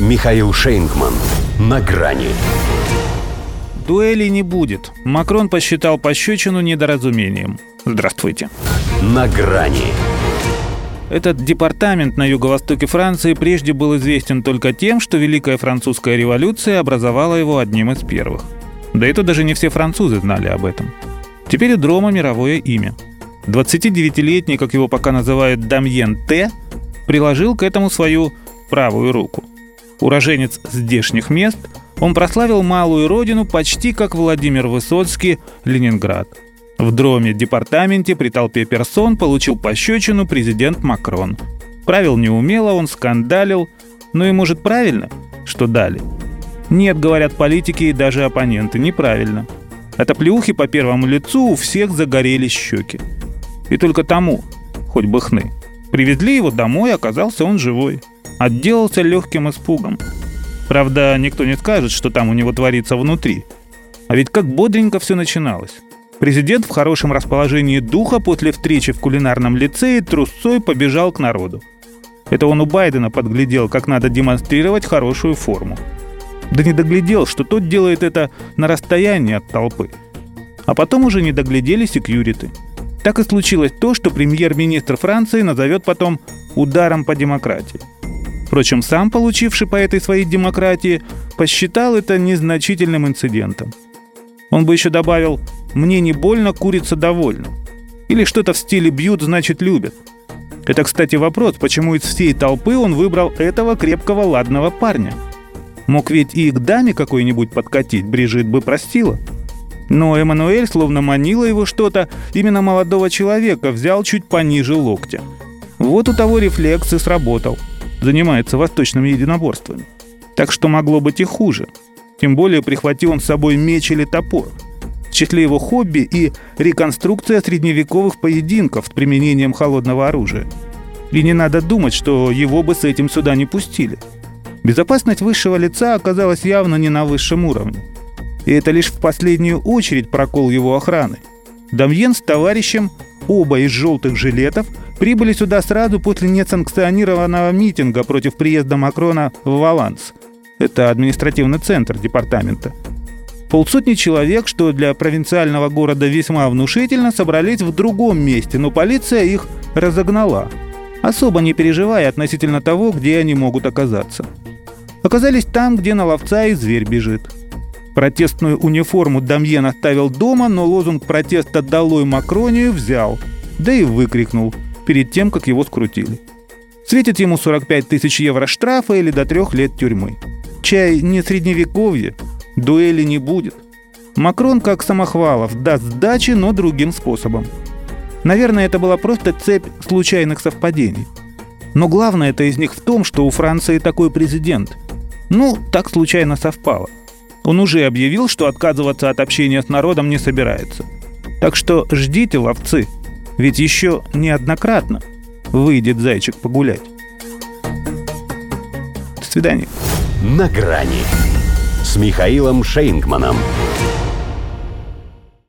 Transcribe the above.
Михаил Шейнгман. На грани. Дуэли не будет. Макрон посчитал пощечину недоразумением. Здравствуйте. На грани. Этот департамент на юго-востоке Франции прежде был известен только тем, что Великая Французская революция образовала его одним из первых. Да это даже не все французы знали об этом. Теперь у Дрома мировое имя. 29-летний, как его пока называют, Дамьен Т., приложил к этому свою правую руку. Уроженец здешних мест, он прославил малую родину почти как Владимир Высоцкий Ленинград. В дроме департаменте при толпе персон получил пощечину президент Макрон. Правил неумело, он скандалил. Ну и может правильно, что дали? Нет, говорят политики и даже оппоненты, неправильно. От оплеухи по первому лицу у всех загорелись щеки. И только тому, хоть бы хны. Привезли его домой, оказался он живой. Отделался легким испугом. Правда, никто не скажет, что там у него творится внутри. А ведь как бодренько все начиналось. Президент в хорошем расположении духа после встречи в кулинарном лицее трусцой побежал к народу. Это он у Байдена подглядел, как надо демонстрировать хорошую форму. Да не доглядел, что тот делает это на расстоянии от толпы. А потом уже не доглядели секьюриты. Так и случилось то, что премьер-министр Франции назовет потом ударом по демократии. Впрочем, сам получивший по этой своей демократии посчитал это незначительным инцидентом. Он бы еще добавил «мне не больно, курица довольна». Или что-то в стиле «бьют, значит любят». Это, кстати, вопрос, почему из всей толпы он выбрал этого крепкого ладного парня. Мог ведь и к даме какой-нибудь подкатить, Брижит бы простила. Но Эммануэль словно манила его что-то, именно молодого человека взял чуть пониже локтя. Вот у того рефлекс и сработал – занимается восточными единоборствами. Так что могло быть и хуже. Тем более прихватил он с собой меч или топор. В числе его хобби и реконструкция средневековых поединков с применением холодного оружия. И не надо думать, что его бы с этим сюда не пустили. Безопасность высшего лица оказалась явно не на высшем уровне. И это лишь в последнюю очередь прокол его охраны. Дамьен с товарищем, оба из желтых жилетов, прибыли сюда сразу после несанкционированного митинга против приезда Макрона в Валанс. Это административный центр департамента. Полсотни человек, что для провинциального города весьма внушительно, собрались в другом месте, но полиция их разогнала, особо не переживая относительно того, где они могут оказаться. Оказались там, где на ловца и зверь бежит. Протестную униформу Дамьен оставил дома, но лозунг протеста «Долой Макронию» взял, да и выкрикнул – перед тем, как его скрутили. Светит ему 45 тысяч евро штрафа или до трех лет тюрьмы. Чай не средневековье, дуэли не будет. Макрон, как Самохвалов, даст сдачи, но другим способом. Наверное, это была просто цепь случайных совпадений. Но главное это из них в том, что у Франции такой президент. Ну, так случайно совпало. Он уже объявил, что отказываться от общения с народом не собирается. Так что ждите, ловцы. Ведь еще неоднократно выйдет зайчик погулять. До свидания. На грани с Михаилом Шейнгманом.